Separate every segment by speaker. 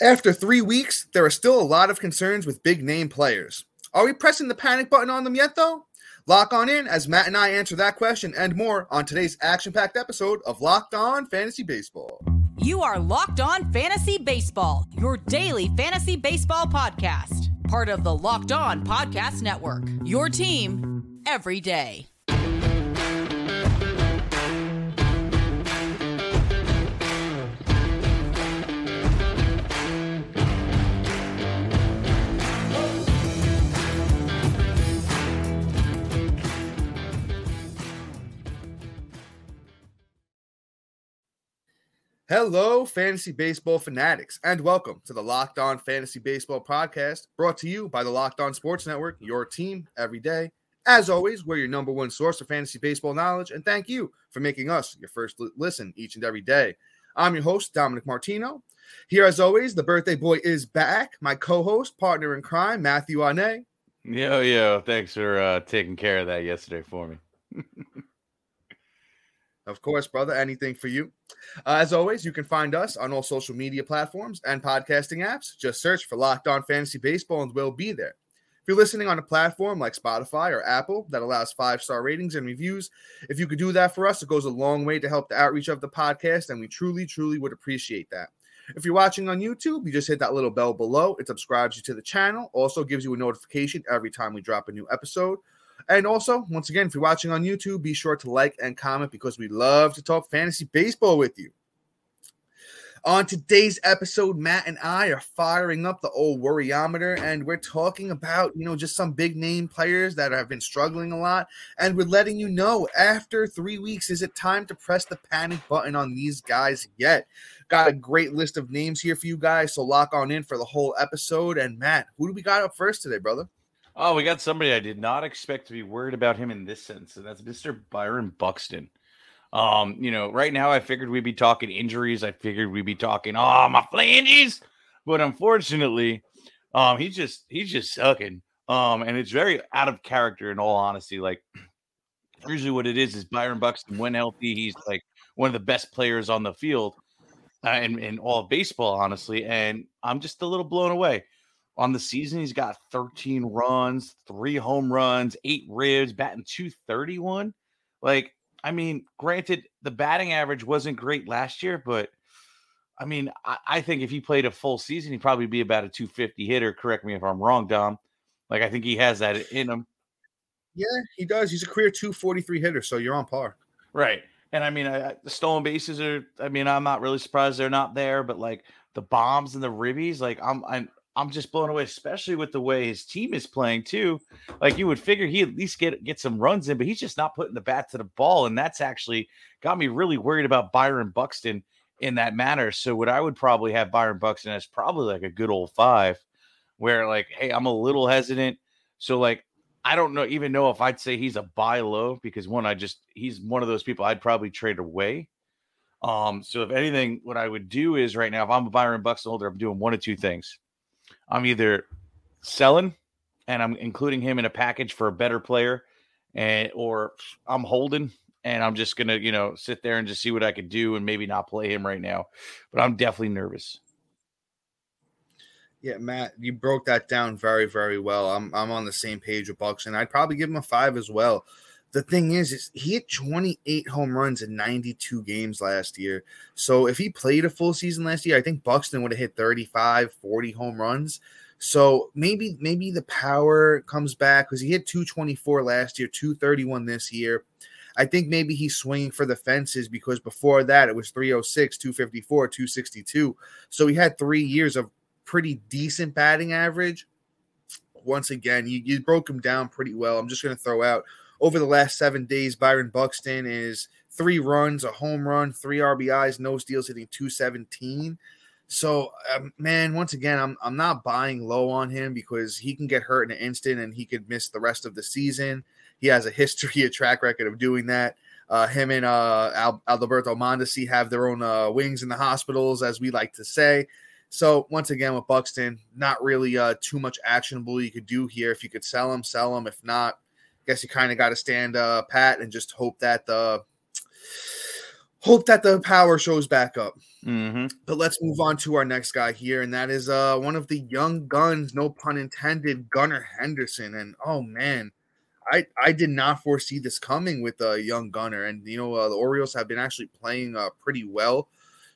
Speaker 1: After three weeks, there are still a lot of concerns with big name players. Are we pressing the panic button on them yet, though? Lock on in as Matt and I answer that question and more on today's action packed episode of Locked On Fantasy Baseball.
Speaker 2: You are Locked On Fantasy Baseball, your daily fantasy baseball podcast, part of the Locked On Podcast Network. Your team every day.
Speaker 1: Hello, fantasy baseball fanatics, and welcome to the Locked On Fantasy Baseball podcast brought to you by the Locked On Sports Network, your team every day. As always, we're your number one source of fantasy baseball knowledge, and thank you for making us your first listen each and every day. I'm your host, Dominic Martino. Here, as always, the birthday boy is back. My co host, partner in crime, Matthew Arne.
Speaker 3: Yo, yo, thanks for uh, taking care of that yesterday for me.
Speaker 1: Of course, brother. Anything for you. Uh, as always, you can find us on all social media platforms and podcasting apps. Just search for Locked On Fantasy Baseball and we'll be there. If you're listening on a platform like Spotify or Apple that allows five star ratings and reviews, if you could do that for us, it goes a long way to help the outreach of the podcast, and we truly, truly would appreciate that. If you're watching on YouTube, you just hit that little bell below. It subscribes you to the channel, also gives you a notification every time we drop a new episode. And also, once again, if you're watching on YouTube, be sure to like and comment because we love to talk fantasy baseball with you. On today's episode, Matt and I are firing up the old worryometer, and we're talking about, you know, just some big name players that have been struggling a lot. And we're letting you know after three weeks, is it time to press the panic button on these guys yet? Got a great list of names here for you guys, so lock on in for the whole episode. And Matt, who do we got up first today, brother?
Speaker 3: Oh, we got somebody I did not expect to be worried about him in this sense, and that's Mr. Byron Buxton. Um, you know, right now I figured we'd be talking injuries. I figured we'd be talking, oh, my flanges. But unfortunately, um, he's just he's just sucking. Um, and it's very out of character in all honesty. Like usually what it is is Byron Buxton, when healthy, he's like one of the best players on the field uh, in, in all baseball, honestly. And I'm just a little blown away on the season, he's got 13 runs, three home runs, eight ribs, batting 231. Like, I mean, granted, the batting average wasn't great last year, but I mean, I, I, think if he played a full season, he'd probably be about a 250 hitter. Correct me if I'm wrong, Dom. Like, I think he has that in him.
Speaker 1: Yeah, he does. He's a career 243 hitter, so you're on par.
Speaker 3: Right. And I mean, I, the stolen bases are, I mean, I'm not really surprised they're not there, but like the bombs and the ribbies, like I'm, I'm, I'm just blown away, especially with the way his team is playing too. Like you would figure he at least get get some runs in, but he's just not putting the bat to the ball, and that's actually got me really worried about Byron Buxton in that manner. So what I would probably have Byron Buxton as probably like a good old five, where like, hey, I'm a little hesitant. So like, I don't know even know if I'd say he's a buy low because one, I just he's one of those people I'd probably trade away. Um, so if anything, what I would do is right now, if I'm a Byron Buxton holder, I'm doing one of two things. I'm either selling and I'm including him in a package for a better player, and or I'm holding and I'm just gonna, you know, sit there and just see what I could do and maybe not play him right now. But I'm definitely nervous.
Speaker 1: Yeah, Matt, you broke that down very, very well. I'm I'm on the same page with Bucks, and I'd probably give him a five as well. The thing is, is he had 28 home runs in 92 games last year. So if he played a full season last year, I think Buxton would have hit 35, 40 home runs. So maybe maybe the power comes back because he hit 224 last year, 231 this year. I think maybe he's swinging for the fences because before that it was 306, 254, 262. So he had three years of pretty decent batting average. Once again, you, you broke him down pretty well. I'm just going to throw out over the last seven days, Byron Buxton is three runs, a home run, three RBIs, no steals, hitting 217. So, um, man, once again, I'm I'm not buying low on him because he can get hurt in an instant and he could miss the rest of the season. He has a history, a track record of doing that. Uh, him and uh, Al- Alberto Mondesi have their own uh, wings in the hospitals, as we like to say. So once again, with Buxton, not really uh, too much actionable you could do here. If you could sell him, sell him. If not, guess you kind of got to stand uh, pat and just hope that the hope that the power shows back up.
Speaker 3: Mm-hmm.
Speaker 1: But let's move on to our next guy here, and that is uh one of the young guns, no pun intended, Gunnar Henderson. And oh man, I I did not foresee this coming with a uh, young Gunnar. and you know uh, the Orioles have been actually playing uh, pretty well.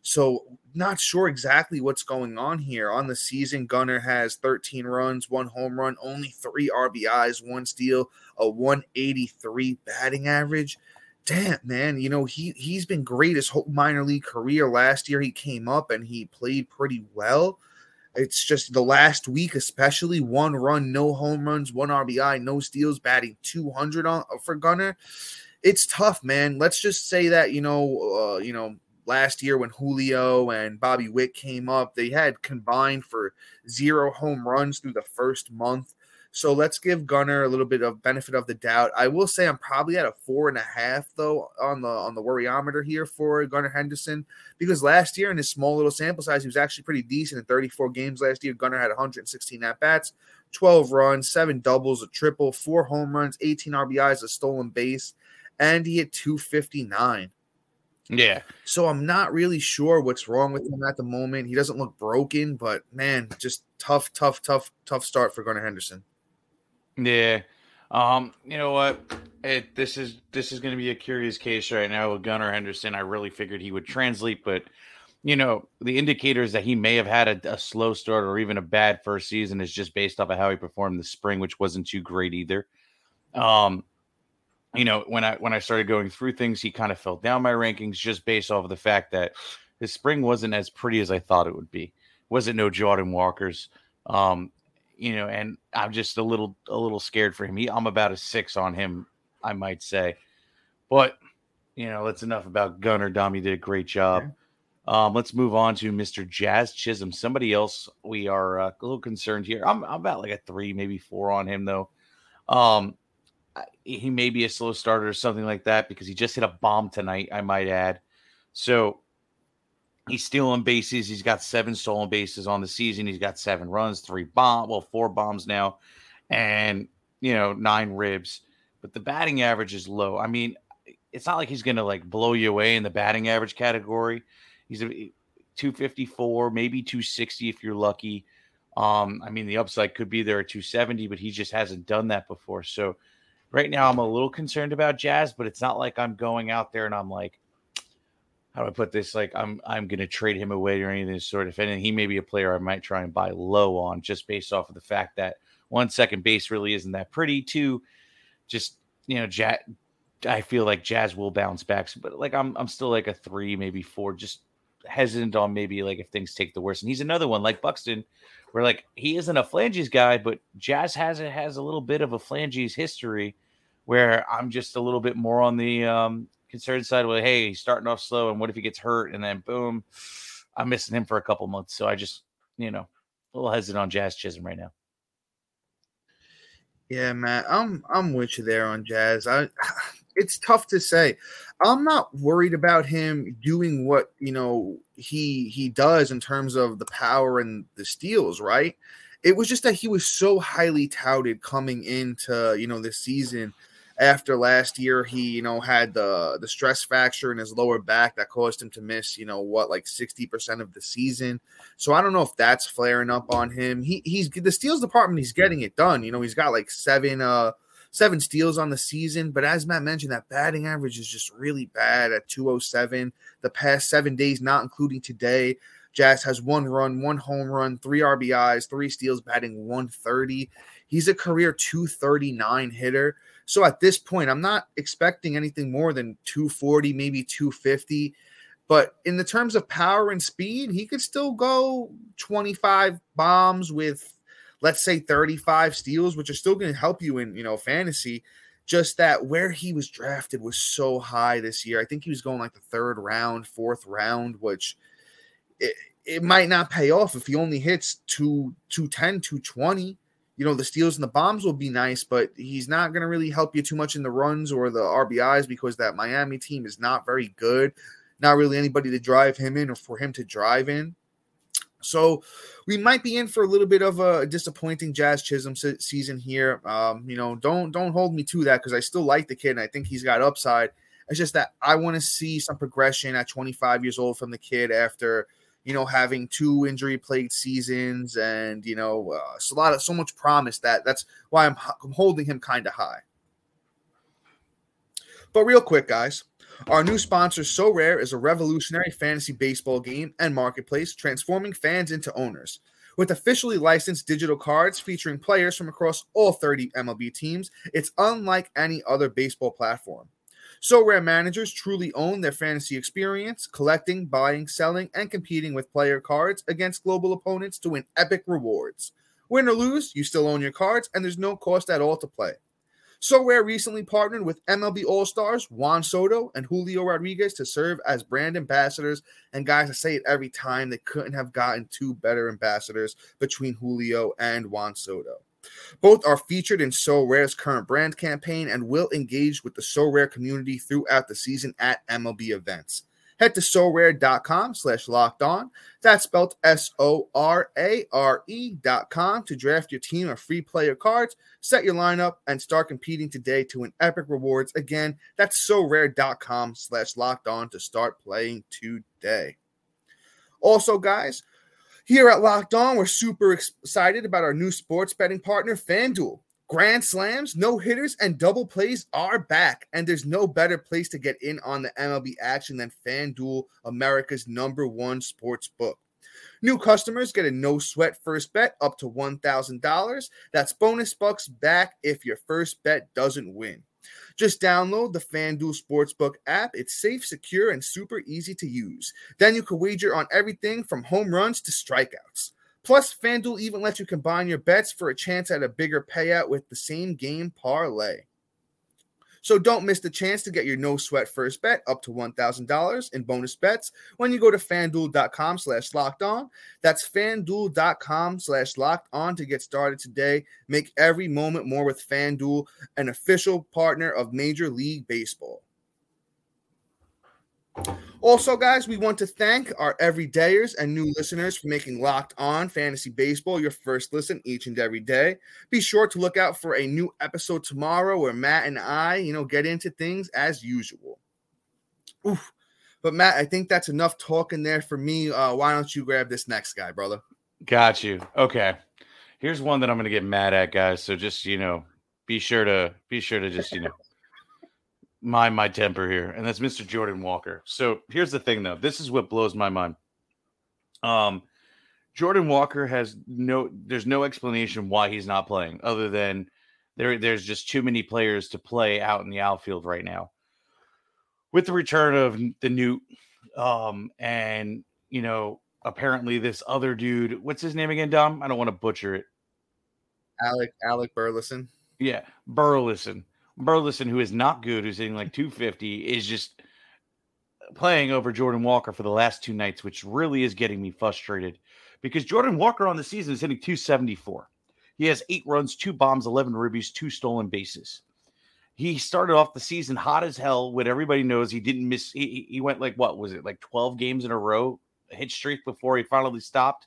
Speaker 1: So not sure exactly what's going on here. On the season, Gunnar has 13 runs, one home run, only three RBIs, one steal, a 183 batting average damn man, you know he he's been great his whole minor league career. Last year he came up and he played pretty well. It's just the last week, especially one run, no home runs, one RBI, no steals, batting 200 on for Gunnar. It's tough, man. Let's just say that you know, uh, you know, last year when Julio and Bobby Witt came up, they had combined for zero home runs through the first month. So let's give Gunnar a little bit of benefit of the doubt. I will say I'm probably at a four and a half though on the on the worryometer here for Gunnar Henderson because last year in his small little sample size he was actually pretty decent in 34 games last year. Gunnar had 116 at bats, 12 runs, seven doubles, a triple, four home runs, 18 RBIs, a stolen base, and he hit 259.
Speaker 3: Yeah.
Speaker 1: So I'm not really sure what's wrong with him at the moment. He doesn't look broken, but man, just tough, tough, tough, tough start for Gunnar Henderson.
Speaker 3: Yeah. Um, you know what? It this is this is going to be a curious case right now with Gunnar Henderson. I really figured he would translate, but you know the indicators that he may have had a, a, slow start or even a bad first season is just based off of how he performed the spring, which wasn't too great either. Um, you know when I when I started going through things, he kind of fell down my rankings just based off of the fact that his spring wasn't as pretty as I thought it would be. wasn't no Jordan Walkers. Um, you know, and I'm just a little a little scared for him. He, I'm about a six on him, I might say, but you know, that's enough about Gunnar. Dommy did a great job. Um, let's move on to Mr. Jazz Chisholm. Somebody else we are uh, a little concerned here. I'm, I'm, about like a three, maybe four on him though. Um, he may be a slow starter or something like that because he just hit a bomb tonight. I might add. So He's stealing bases. He's got seven stolen bases on the season. He's got seven runs, three bomb, well, four bombs now, and you know nine ribs. But the batting average is low. I mean, it's not like he's to like blow you away in the batting average category. He's a 254, maybe 260 if you're lucky. Um, I mean, the upside could be there at 270, but he just hasn't done that before. So right now, I'm a little concerned about Jazz, but it's not like I'm going out there and I'm like, how do I put this? Like I'm I'm to trade him away or anything sort. If anything, he may be a player I might try and buy low on just based off of the fact that one second base really isn't that pretty. Two, just you know, Jazz. I feel like Jazz will bounce back, but like I'm I'm still like a three, maybe four, just hesitant on maybe like if things take the worst. And he's another one like Buxton, where like he isn't a flanges guy, but Jazz has it has a little bit of a flanges history where I'm just a little bit more on the um concerned side With hey he's starting off slow and what if he gets hurt? And then boom i'm missing him for a couple months. So i just you know a little hesitant on jazz chisholm right now.
Speaker 1: Yeah man i'm i'm with you there on jazz. I it's tough to say. I'm not worried about him doing what you know he he does in terms of the power and the steals right? It was just that he was so highly touted coming into you know this season. After last year he you know had the the stress fracture in his lower back that caused him to miss you know what like 60% of the season. So i don't know if that's flaring up on him. He he's the steals department he's getting it done. You know he's got like seven uh seven steals on the season but as matt mentioned that batting average is just really bad at 207 the past seven days not including today jazz has one run one home run three rbis three steals batting 130 he's a career 239 hitter. So at this point, I'm not expecting anything more than 240, maybe 250. But in the terms of power and speed, he could still go 25 bombs with, let's say, 35 steals, which are still going to help you in, you know, fantasy. Just that where he was drafted was so high this year. I think he was going like the third round, fourth round, which it, it might not pay off if he only hits two, 210, 220 you know, the steals and the bombs will be nice, but he's not going to really help you too much in the runs or the RBIs because that Miami team is not very good. Not really anybody to drive him in or for him to drive in. So we might be in for a little bit of a disappointing Jazz Chisholm se- season here. Um, you know, don't don't hold me to that because I still like the kid and I think he's got upside. It's just that I want to see some progression at 25 years old from the kid after you know having two injury plagued seasons and you know uh, a lot of so much promise that that's why I'm, I'm holding him kind of high. But real quick, guys, our new sponsor, Sorare, is a revolutionary fantasy baseball game and marketplace transforming fans into owners. With officially licensed digital cards featuring players from across all 30 MLB teams, it's unlike any other baseball platform. Sorare managers truly own their fantasy experience, collecting, buying, selling, and competing with player cards against global opponents to win epic rewards. Win or lose, you still own your cards, and there's no cost at all to play. Sorare recently partnered with MLB All Stars Juan Soto and Julio Rodriguez to serve as brand ambassadors. And guys, I say it every time, they couldn't have gotten two better ambassadors between Julio and Juan Soto. Both are featured in Sorare's current brand campaign and will engage with the Sorare community throughout the season at MLB events. Head to sorare.com slash locked on. That's spelled S O R A R E dot com to draft your team of free player cards, set your lineup, and start competing today to win epic rewards. Again, that's sorare.com slash locked on to start playing today. Also, guys, here at Locked On, we're super excited about our new sports betting partner, FanDuel. Grand slams, no hitters, and double plays are back, and there's no better place to get in on the MLB action than FanDuel, America's number one sports book. New customers get a no sweat first bet up to $1,000. That's bonus bucks back if your first bet doesn't win. Just download the FanDuel Sportsbook app. It's safe, secure, and super easy to use. Then you can wager on everything from home runs to strikeouts. Plus, FanDuel even lets you combine your bets for a chance at a bigger payout with the same game parlay. So don't miss the chance to get your no sweat first bet up to $1,000 in bonus bets when you go to fanduel.com slash locked on. That's fanduel.com slash locked on to get started today. Make every moment more with FanDuel, an official partner of Major League Baseball. Also, guys, we want to thank our everydayers and new listeners for making Locked On Fantasy Baseball your first listen each and every day. Be sure to look out for a new episode tomorrow where Matt and I, you know, get into things as usual. Oof. But Matt, I think that's enough talking there for me. Uh, why don't you grab this next guy, brother?
Speaker 3: Got you. Okay. Here's one that I'm going to get mad at, guys. So just you know, be sure to be sure to just you know mind my temper here, and that's Mr. Jordan Walker. So here's the thing, though. This is what blows my mind. Um, Jordan Walker has no. There's no explanation why he's not playing, other than there. There's just too many players to play out in the outfield right now. With the return of the Newt, um, and you know, apparently this other dude, what's his name again, Dom? I don't want to butcher it.
Speaker 1: Alec Alec Burleson.
Speaker 3: Yeah, Burleson. Burleson, who is not good, who's hitting like 250, is just playing over Jordan Walker for the last two nights, which really is getting me frustrated because Jordan Walker on the season is hitting 274. He has eight runs, two bombs, 11 ribbies, two stolen bases. He started off the season hot as hell. What everybody knows, he didn't miss. He, he went like what was it, like 12 games in a row, hit streak before he finally stopped.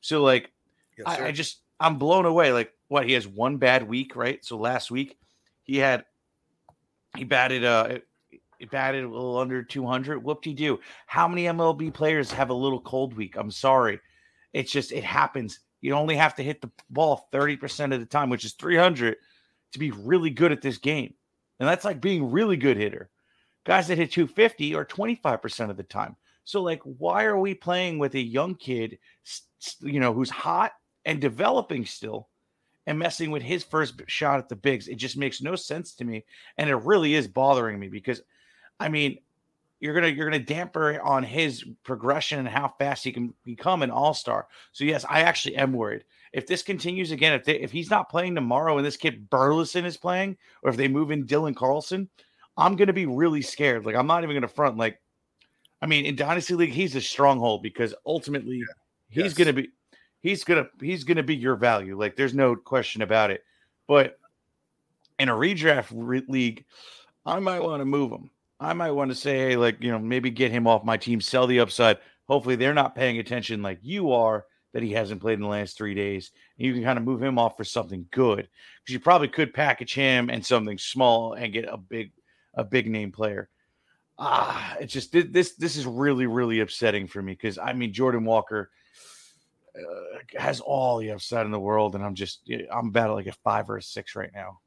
Speaker 3: So like, yes, I, I just I'm blown away. Like what he has one bad week, right? So last week he had he batted uh he batted a little under 200. Whoop de do. How many MLB players have a little cold week? I'm sorry. It's just it happens. You only have to hit the ball 30% of the time, which is 300 to be really good at this game. And that's like being really good hitter. Guys that hit 250 are 25% of the time. So like why are we playing with a young kid you know who's hot and developing still and messing with his first shot at the bigs. It just makes no sense to me, and it really is bothering me because, I mean, you're gonna you're gonna damper on his progression and how fast he can become an all star. So yes, I actually am worried if this continues again. If they, if he's not playing tomorrow and this kid Burleson is playing, or if they move in Dylan Carlson, I'm gonna be really scared. Like I'm not even gonna front. Like, I mean, in Dynasty League, he's a stronghold because ultimately yeah. he's yes. gonna be he's gonna he's gonna be your value. Like there's no question about it. But in a redraft re- league, I might want to move him. I might want to say, hey, like you know, maybe get him off my team, sell the upside. Hopefully, they're not paying attention like you are that he hasn't played in the last three days. And you can kind of move him off for something good because you probably could package him and something small and get a big a big name player. ah, it's just this this is really really upsetting for me because I mean Jordan Walker uh, has all the upside in the world, and I'm just I'm about like a five or a six right now.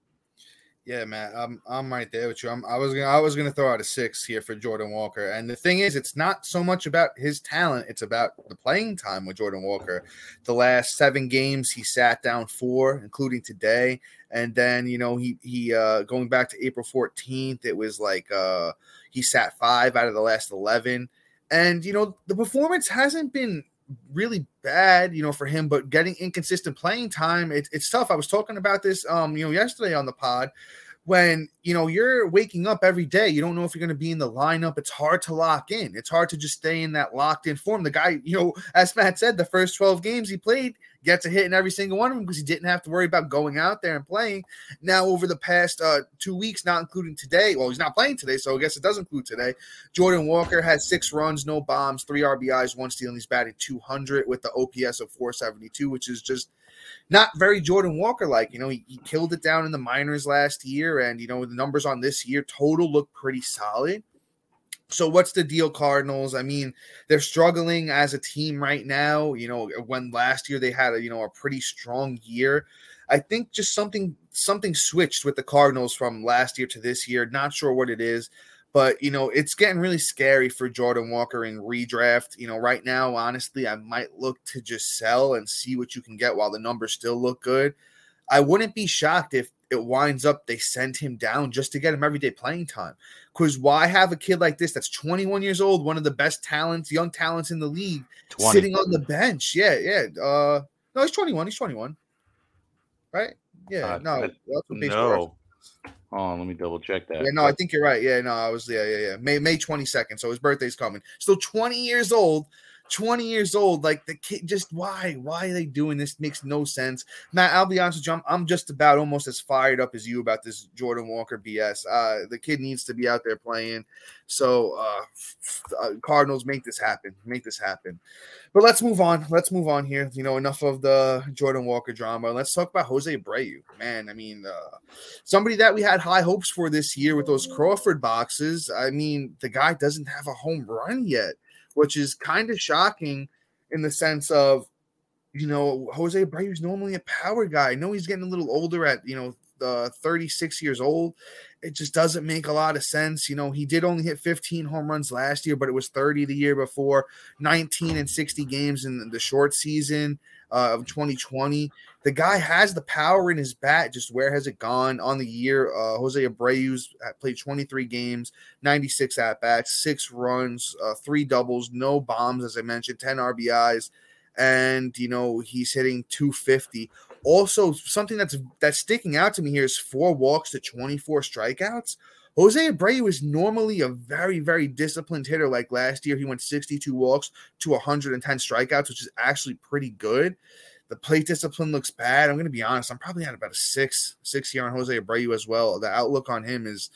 Speaker 1: Yeah, man, I'm I'm right there with you. I'm, I was gonna I was gonna throw out a six here for Jordan Walker, and the thing is, it's not so much about his talent; it's about the playing time with Jordan Walker. The last seven games, he sat down four, including today, and then you know he he uh, going back to April 14th, it was like uh, he sat five out of the last 11, and you know the performance hasn't been really bad, you know, for him, but getting inconsistent playing time, it, it's tough. I was talking about this, um, you know, yesterday on the pod when you know you're waking up every day you don't know if you're going to be in the lineup. It's hard to lock in. It's hard to just stay in that locked in form. The guy you know as matt said the first 12 games he played gets a hit in every single one of them because he didn't have to worry about going out there and playing now over the past uh, two weeks not including today well he's not playing today so i guess it does include today jordan walker has six runs no bombs three rbis one steal and he's batting 200 with the ops of 472 which is just not very Jordan Walker like. You know, he, he, killed it down in the minors last year, and you know the numbers on this year total look pretty solid. So what's the deal, Cardinals? I mean, they're struggling as a team right now. You know, when last year they had a you know a pretty strong year. I think just something something switched with the Cardinals from last year to this year. Not sure what it is. But you know, it's getting really scary for Jordan Walker in redraft. You know, right now, honestly, I might look to just sell and see what you can get while the numbers still look good. I wouldn't be shocked if it winds up they send him down just to get him everyday playing time. Because why have a kid like this that's 21 years old, one of the best talents, young talents in the league, 20. sitting on the bench? Yeah, yeah. Uh, no, he's 21. He's 21. Right? Yeah. Uh, no.
Speaker 3: no. Oh, let me double check that.
Speaker 1: Yeah, no, I think you're right. Yeah, no, I was yeah, yeah, yeah. May May 22nd, so his birthday's coming. Still 20 years old. 20 years old. Like the kid, just why? Why are they doing this? Makes no sense. Matt, I'll be honest with you. I'm, I'm just about almost as fired up as you about this Jordan Walker BS. Uh, the kid needs to be out there playing. So, uh, uh, Cardinals make this happen. Make this happen. But let's move on. Let's move on here. You know, enough of the Jordan Walker drama. Let's talk about Jose Abreu. Man, I mean, uh, somebody that we had high hopes for this year with those Crawford boxes. I mean, the guy doesn't have a home run yet, which is kind of shocking in the sense of, you know, Jose Abreu is normally a power guy. I know he's getting a little older at, you know, uh, 36 years old. It just doesn't make a lot of sense. You know, he did only hit 15 home runs last year, but it was 30 the year before, 19 and 60 games in the short season uh, of 2020. The guy has the power in his bat. Just where has it gone on the year? Uh, Jose Abreu's played 23 games, 96 at bats, six runs, uh, three doubles, no bombs, as I mentioned, 10 RBIs and you know he's hitting 250 also, something that's that's sticking out to me here is four walks to 24 strikeouts. Jose Abreu is normally a very, very disciplined hitter. Like last year, he went 62 walks to 110 strikeouts, which is actually pretty good. The plate discipline looks bad. I'm going to be honest. I'm probably at about a six, six here on Jose Abreu as well. The outlook on him is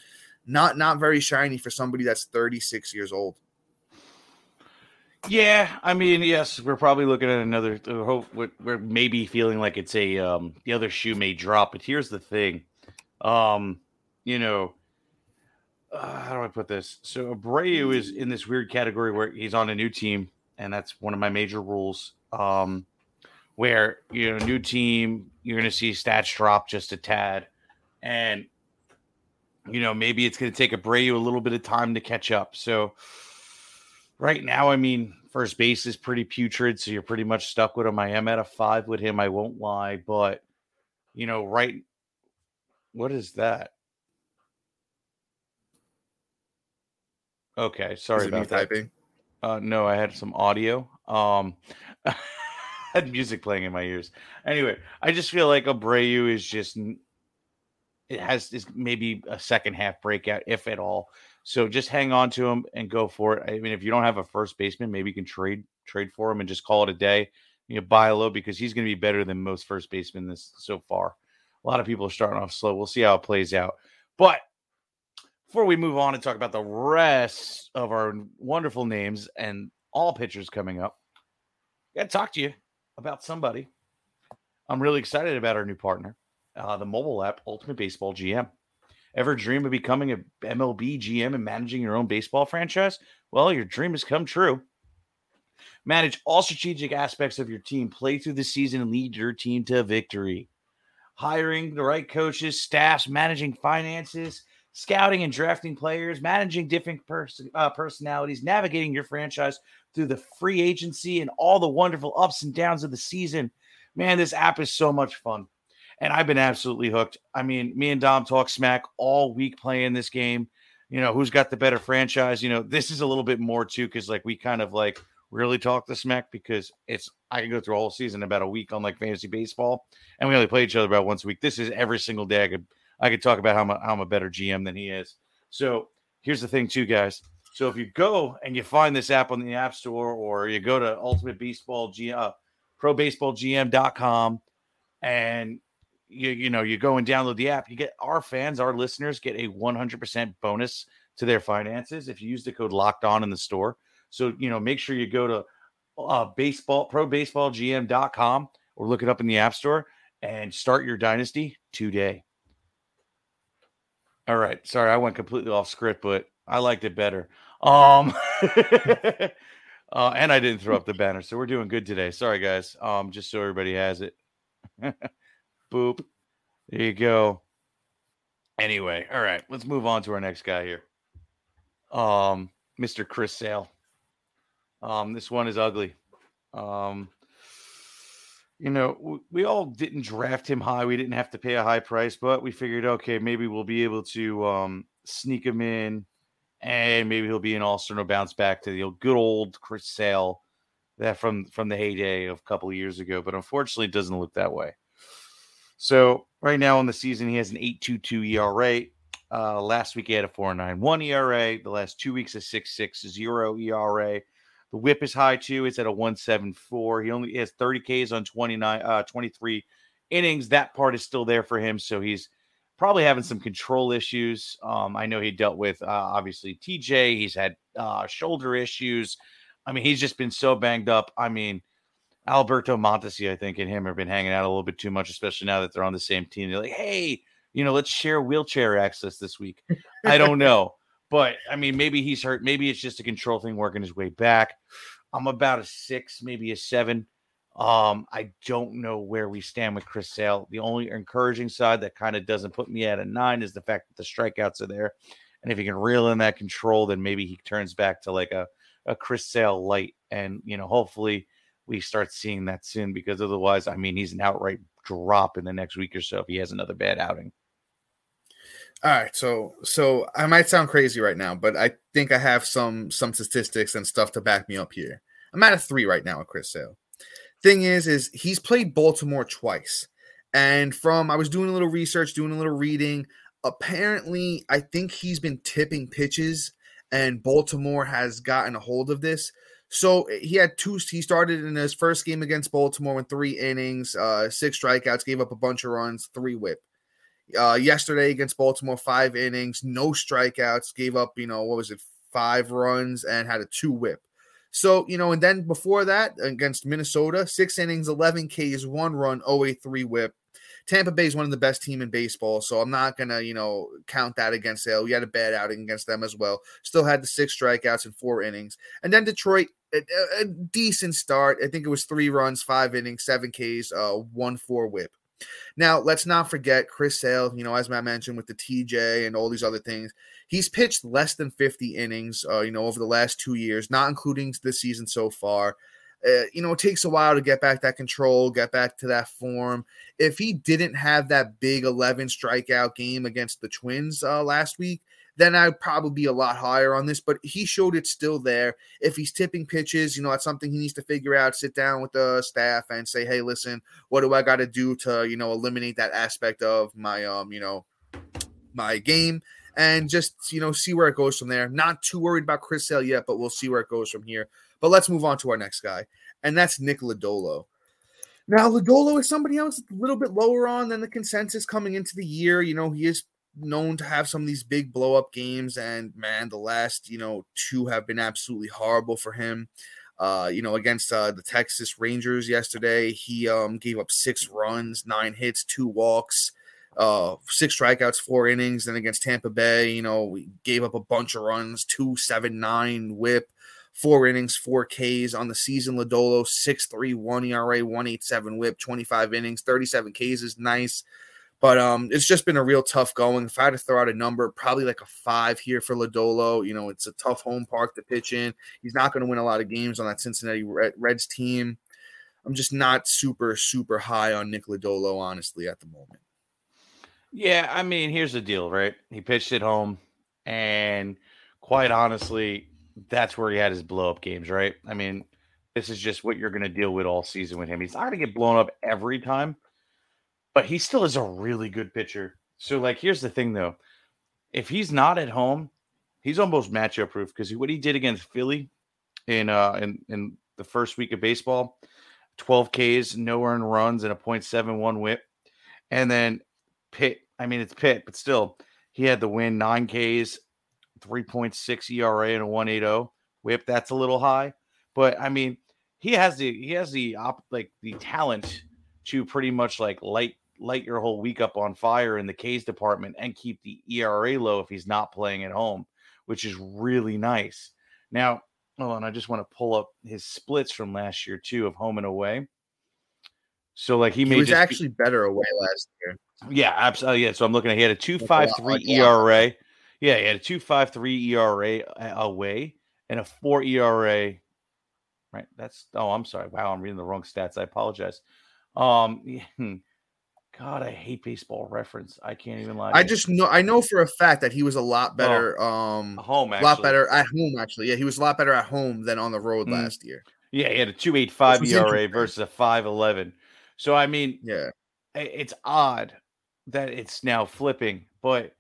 Speaker 1: not not very shiny for somebody that's 36 years old.
Speaker 3: Yeah, I mean, yes, we're probably looking at another. Uh, hope we're maybe feeling like it's a um, the other shoe may drop. But here's the thing, um, you know, uh, how do I put this? So Abreu is in this weird category where he's on a new team, and that's one of my major rules. Um, where you know, new team, you're going to see stats drop just a tad, and you know maybe it's going to take Abreu a little bit of time to catch up. So right now, I mean, first base is pretty putrid, so you're pretty much stuck with him. I am at a five with him, I won't lie, but you know, right what is that? Okay, sorry about that. Typing? Uh, no, I had some audio. Um, I had music playing in my ears. Anyway, I just feel like Abreu is just it has is maybe a second half breakout, if at all. So just hang on to him and go for it. I mean, if you don't have a first baseman, maybe you can trade trade for him and just call it a day. You know, buy low because he's going to be better than most first basemen this so far. A lot of people are starting off slow. We'll see how it plays out. But before we move on and talk about the rest of our wonderful names and all pitchers coming up, I got to talk to you about somebody. I'm really excited about our new partner, uh, the mobile app Ultimate Baseball GM. Ever dream of becoming a MLB GM and managing your own baseball franchise? Well, your dream has come true. Manage all strategic aspects of your team, play through the season, and lead your team to victory. Hiring the right coaches, staffs, managing finances, scouting and drafting players, managing different pers- uh, personalities, navigating your franchise through the free agency and all the wonderful ups and downs of the season. Man, this app is so much fun. And I've been absolutely hooked. I mean, me and Dom talk smack all week playing this game. You know, who's got the better franchise? You know, this is a little bit more too, because like we kind of like really talk the smack because it's I can go through a whole season about a week on like fantasy baseball, and we only play each other about once a week. This is every single day I could I could talk about how I'm a, how I'm a better GM than he is. So here's the thing, too, guys. So if you go and you find this app on the App Store, or you go to Ultimate Baseball G, uh, ProBaseballGM.com, and you you know you go and download the app, you get our fans, our listeners get a 100% bonus to their finances if you use the code Locked On in the store. So you know make sure you go to uh, baseball ProBaseballGM.com or look it up in the App Store and start your dynasty today. All right. Sorry, I went completely off script, but I liked it better. Um uh, and I didn't throw up the banner, so we're doing good today. Sorry, guys. Um, just so everybody has it. Boop. There you go. Anyway, all right, let's move on to our next guy here. Um, Mr. Chris Sale. Um, this one is ugly. Um, you know, we all didn't draft him high. We didn't have to pay a high price, but we figured, okay, maybe we'll be able to um, sneak him in, and maybe he'll be an all-star and bounce back to the good old Chris Sale that from from the heyday of a couple years ago. But unfortunately, it doesn't look that way. So right now in the season, he has an 8.22 ERA. Uh, last week he had a 4.91 ERA. The last two weeks a 6.60 ERA. The whip is high too. It's at a 174. He only has 30 Ks on 29, uh, 23 innings. That part is still there for him. So he's probably having some control issues. Um, I know he dealt with uh, obviously TJ. He's had uh, shoulder issues. I mean, he's just been so banged up. I mean, Alberto Mondesi, I think, and him have been hanging out a little bit too much, especially now that they're on the same team. They're like, hey, you know, let's share wheelchair access this week. I don't know. But I mean, maybe he's hurt. Maybe it's just a control thing working his way back. I'm about a six, maybe a seven. Um, I don't know where we stand with Chris Sale. The only encouraging side that kind of doesn't put me at a nine is the fact that the strikeouts are there. And if he can reel in that control, then maybe he turns back to like a, a Chris Sale light. And, you know, hopefully we start seeing that soon because otherwise, I mean, he's an outright drop in the next week or so if he has another bad outing.
Speaker 1: All right, so so I might sound crazy right now, but I think I have some some statistics and stuff to back me up here. I'm at a three right now with Chris Sale. Thing is, is he's played Baltimore twice, and from I was doing a little research, doing a little reading. Apparently, I think he's been tipping pitches, and Baltimore has gotten a hold of this. So he had two. He started in his first game against Baltimore in three innings, uh, six strikeouts, gave up a bunch of runs, three whip. Uh, yesterday against Baltimore, five innings, no strikeouts, gave up, you know, what was it, five runs and had a two whip. So, you know, and then before that against Minnesota, six innings, 11 Ks, one run, 083 whip. Tampa Bay is one of the best team in baseball, so I'm not gonna, you know, count that against Sale. We had a bad outing against them as well. Still had the six strikeouts in four innings, and then Detroit, a, a decent start. I think it was three runs, five innings, seven Ks, uh, one four whip. Now, let's not forget Chris Sale, you know, as Matt mentioned with the TJ and all these other things. He's pitched less than 50 innings, uh, you know, over the last two years, not including this season so far. Uh, you know, it takes a while to get back that control, get back to that form. If he didn't have that big 11 strikeout game against the Twins uh, last week, then I'd probably be a lot higher on this. But he showed it's still there. If he's tipping pitches, you know, that's something he needs to figure out. Sit down with the staff and say, hey, listen, what do I got to do to, you know, eliminate that aspect of my, um, you know, my game and just, you know, see where it goes from there. Not too worried about Chris Sale yet, but we'll see where it goes from here. But let's move on to our next guy, and that's Nick Lodolo. Now, Lodolo is somebody else a little bit lower on than the consensus coming into the year. You know, he is known to have some of these big blow up games, and man, the last you know two have been absolutely horrible for him. Uh, you know, against uh, the Texas Rangers yesterday, he um, gave up six runs, nine hits, two walks. uh, six strikeouts, four innings. Then against Tampa Bay, you know, we gave up a bunch of runs, two seven nine whip, four innings, four Ks on the season. Lodolo, six three one ERA, one eight seven whip, twenty five innings, thirty seven Ks is nice. But um, it's just been a real tough going. If I had to throw out a number, probably like a five here for Lodolo. You know, it's a tough home park to pitch in. He's not going to win a lot of games on that Cincinnati Reds team. I'm just not super, super high on Nick Lodolo, honestly, at the moment.
Speaker 3: Yeah, I mean, here's the deal, right? He pitched at home, and quite honestly, that's where he had his blow up games, right? I mean, this is just what you're going to deal with all season with him. He's not going to get blown up every time, but he still is a really good pitcher. So, like, here's the thing though if he's not at home, he's almost matchup proof because what he did against Philly in uh in in the first week of baseball, 12 Ks, no earned runs, and a 0.71 whip. And then Pitt, I mean, it's Pitt, but still, he had the win, nine Ks, 3.6 ERA, and a 180 whip. That's a little high. But I mean, he has the he has the op like the talent to pretty much like light light your whole week up on fire in the K's department and keep the ERA low if he's not playing at home, which is really nice. Now, oh, and I just want to pull up his splits from last year too of home and away. So like he,
Speaker 1: he was actually be, better away last year.
Speaker 3: Yeah, absolutely. Yeah, so I'm looking at he had a two five three ERA. Yeah, he had a two five three ERA away and a four ERA. Right. That's oh, I'm sorry. Wow, I'm reading the wrong stats. I apologize. Um, hmm. God, I hate baseball reference. I can't even lie.
Speaker 1: I just know I know for a fact that he was a lot better oh, um
Speaker 3: home,
Speaker 1: a lot better at home actually. Yeah, he was a lot better at home than on the road mm. last year.
Speaker 3: Yeah, he had a 285 ERA versus a 511. So I mean,
Speaker 1: yeah.
Speaker 3: It's odd that it's now flipping, but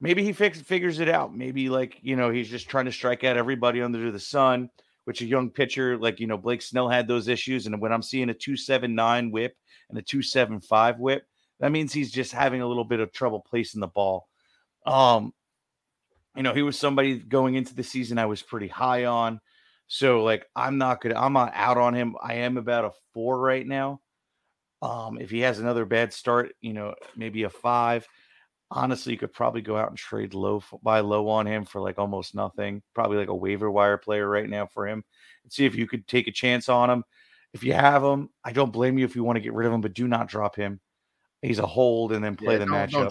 Speaker 3: maybe he fix, figures it out. Maybe like, you know, he's just trying to strike out everybody under the sun, which a young pitcher like, you know, Blake Snell had those issues and when I'm seeing a 279 whip and a 275 whip, that means he's just having a little bit of trouble placing the ball. Um, you know, he was somebody going into the season I was pretty high on. So like I'm not gonna I'm not out on him. I am about a four right now. Um, if he has another bad start, you know, maybe a five. Honestly, you could probably go out and trade low buy low on him for like almost nothing. Probably like a waiver wire player right now for him. And see if you could take a chance on him. If you have him, I don't blame you if you want to get rid of him, but do not drop him he's a hold and then play yeah, the matchup.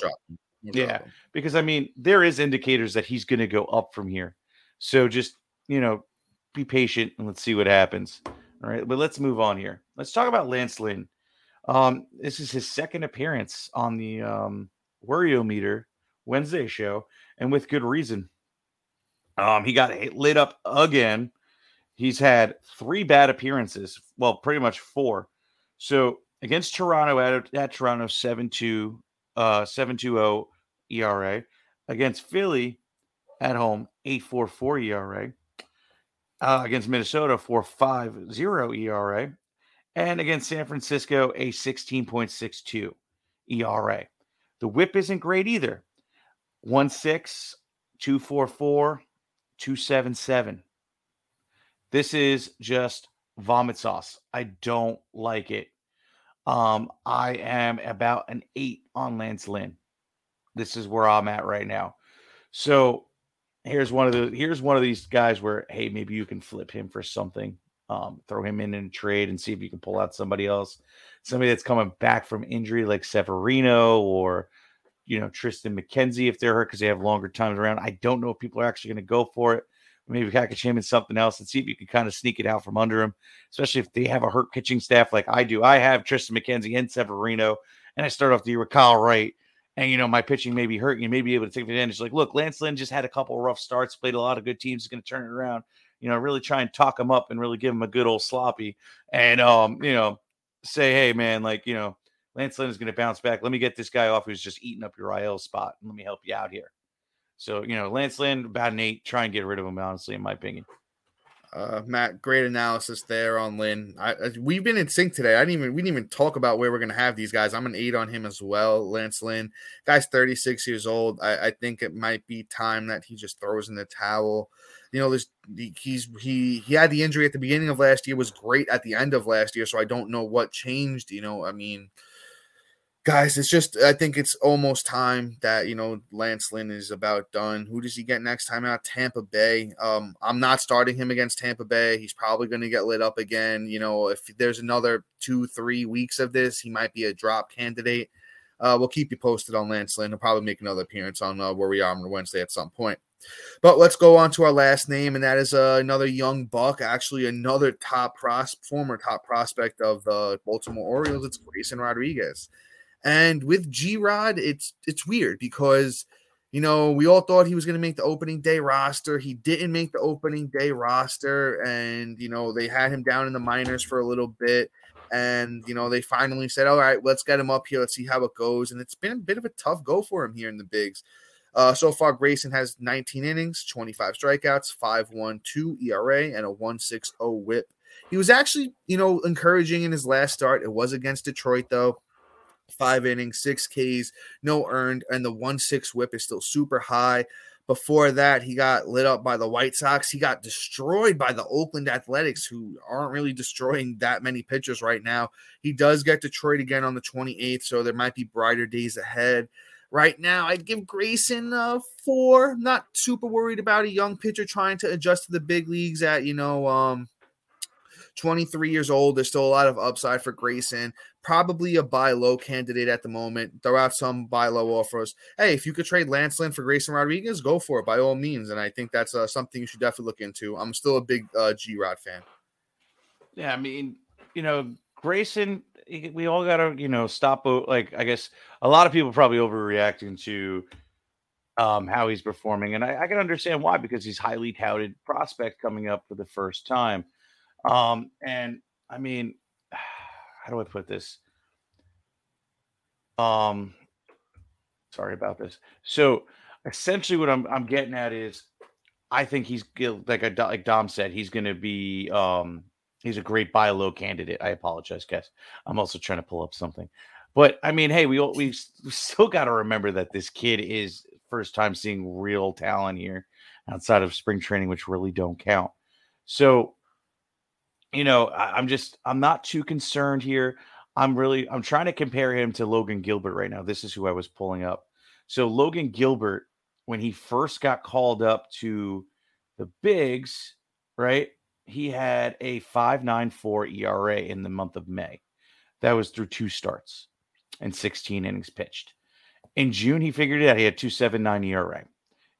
Speaker 3: yeah, because I mean, there is indicators that he's going to go up from here. So just you know, be patient and let's see what happens. All right, but let's move on here. Let's talk about Lance Lynn. Um, this is his second appearance on the um, Worryometer Wednesday show, and with good reason. Um, he got lit up again. He's had three bad appearances. Well, pretty much four. So against Toronto at, at Toronto 7 2 uh 7 ERA against Philly at home 844 ERA uh, against Minnesota 450 ERA and against San Francisco a 16.62 ERA. The whip isn't great either. 1 6 244 277. This is just vomit sauce. I don't like it. Um, I am about an eight on Lance Lynn. This is where I'm at right now. So here's one of the here's one of these guys where hey maybe you can flip him for something. Um, throw him in in a trade and see if you can pull out somebody else, somebody that's coming back from injury like Severino or you know Triston McKenzie if they're hurt because they have longer times around. I don't know if people are actually going to go for it maybe package him in something else and see if you can kind of sneak it out from under him, especially if they have a hurt pitching staff like I do. I have Triston McKenzie and Severino, and I start off the year with Kyle Wright. And you know, my pitching may be hurt. You may be able to take advantage. Like, look, Lance Lynn just had a couple rough starts, played a lot of good teams, He's going to turn it around. You know, really try and talk him up and really give him a good old sloppy. And um, you know, say, hey man, like, you know, Lance Lynn is going to bounce back. Let me get this guy off who's just eating up your IL spot. And let me help you out here. So, you know, Lance Lynn, about an eight. Try and get rid of him, honestly, in my opinion.
Speaker 1: Uh, Matt, great analysis there on Lynn. I, I, we've been in sync today. I didn't even we didn't even talk about where we're gonna have these guys. I'm an eight on him as well. Lance Lynn, guy's 36 years old. I, I think it might be time that he just throws in the towel. You know, this he's he he had the injury at the beginning of last year, was great at the end of last year. So I don't know what changed. You know, I mean, guys, it's just I think it's almost time that you know Lance Lynn is about done. Who does he get next time out? Tampa Bay. Um, I'm not starting him against Tampa Bay. He's probably going to get lit up again. You know, if there's another two, three weeks of this, he might be a drop candidate. Uh, we'll keep you posted on Lance Lynn. He'll probably make another appearance on uh, where we are on Wednesday at some point. But let's go on to our last name, and that is uh, another young buck, actually another top pros, former top prospect of the Baltimore Orioles. It's Grayson Rodriguez. And with G Rod, it's it's weird because you know we all thought he was going to make the opening day roster. He didn't make the opening day roster, and you know they had him down in the minors for a little bit. And you know they finally said, "All right, let's get him up here. Let's see how it goes." And it's been a bit of a tough go for him here in the bigs. Uh, so far, Grayson has 19 innings, 25 strikeouts, 5.12 ERA, and a 1.60 WHIP. He was actually, you know, encouraging in his last start. It was against Detroit, though five innings, six Ks, no earned, and the one six whip is still super high. Before that, he got lit up by the White Sox. He got destroyed by the Oakland Athletics, who aren't really destroying that many pitchers right now. He does get Detroit again on the 28th, so there might be brighter days ahead. Right now, I'd give Grayson a four. Not super worried about a young pitcher trying to adjust to the big leagues at, you know, um, 23 years old. There's still a lot of upside for Grayson. Probably a buy low candidate at the moment. Throw out some buy low offers. Hey, if you could trade Lance Lynn for Grayson Rodriguez, go for it by all means. And I think that's uh, something you should definitely look into. I'm still a big uh, G Rod fan.
Speaker 3: Yeah, I mean, you know, Grayson, we all got to, you know, stop. Like, I guess a lot of people probably overreacting to um, how he's performing. And I, I, can understand why, because he's highly touted prospect coming up for the first time. Um, and I mean, how do I put this? Um, sorry about this. So essentially, what I'm I'm getting at is, I think he's like a, like Dom said, he's going to be um he's a great buy low candidate. I apologize, guys. I'm also trying to pull up something, but I mean, hey, we we, we still got to remember that this kid is first time seeing real talent here outside of spring training, which really don't count. So you know, I, am just I'm not too concerned here. I'm really I'm trying to compare him to Logan Gilbert right now. This is who I was pulling up. So Logan Gilbert, when he first got called up to the bigs, right? He had a 5.94 ERA in the month of May. That was through two starts and 16 innings pitched. In June, he figured it out. He had 2.79 ERA.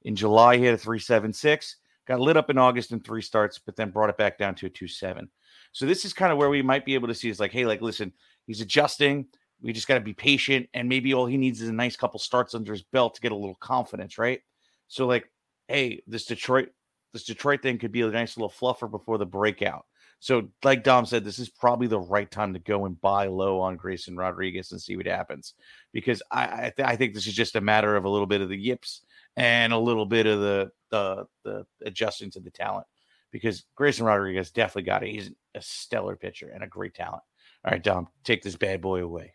Speaker 3: In July, he had a 3.76. Got lit up in August in three starts, but then brought it back down to a 2.7. So this is kind of where we might be able to see is like, hey, like, listen, he's adjusting. We just got to be patient. And maybe all he needs is a nice couple starts under his belt to get a little confidence, right? So, like, hey, this Detroit, this Detroit thing could be a nice little fluffer before the breakout. So, like Dom said, this is probably the right time to go and buy low on Grayson Rodriguez and see what happens. Because I I, th- I think this is just a matter of a little bit of the yips and a little bit of the the the adjusting to the talent because Grayson Rodriguez definitely got it. He's a stellar pitcher and a great talent. All right, Dom, take this bad boy away.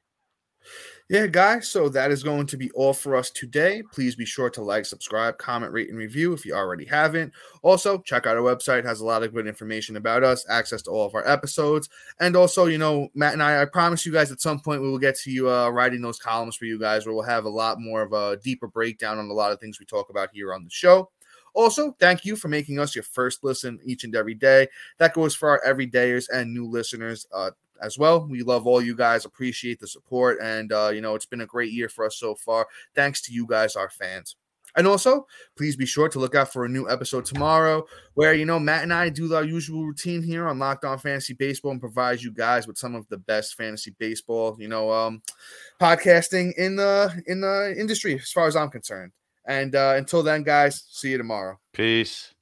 Speaker 1: Yeah, guys. So that is going to be all for us today. Please be sure to like, subscribe, comment, rate, and review if you already haven't. Also, check out our website; it has a lot of good information about us, access to all of our episodes, and also, you know, Matt and I. I promise you guys, at some point, we will get to you uh, writing those columns for you guys, where we'll have a lot more of a deeper breakdown on a lot of things we talk about here on the show. Also, thank you for making us your first listen each and every day. That goes for our everydayers and new listeners uh, as well. We love all you guys, appreciate the support, and uh, you know it's been a great year for us so far. Thanks to you guys, our fans. And also, please be sure to look out for a new episode tomorrow where, you know, Matt and I do our usual routine here on Locked On Fantasy Baseball and provide you guys with some of the best fantasy baseball, you know, um, podcasting in the in the industry as far as I'm concerned. And uh, until then, guys, see you tomorrow.
Speaker 3: Peace.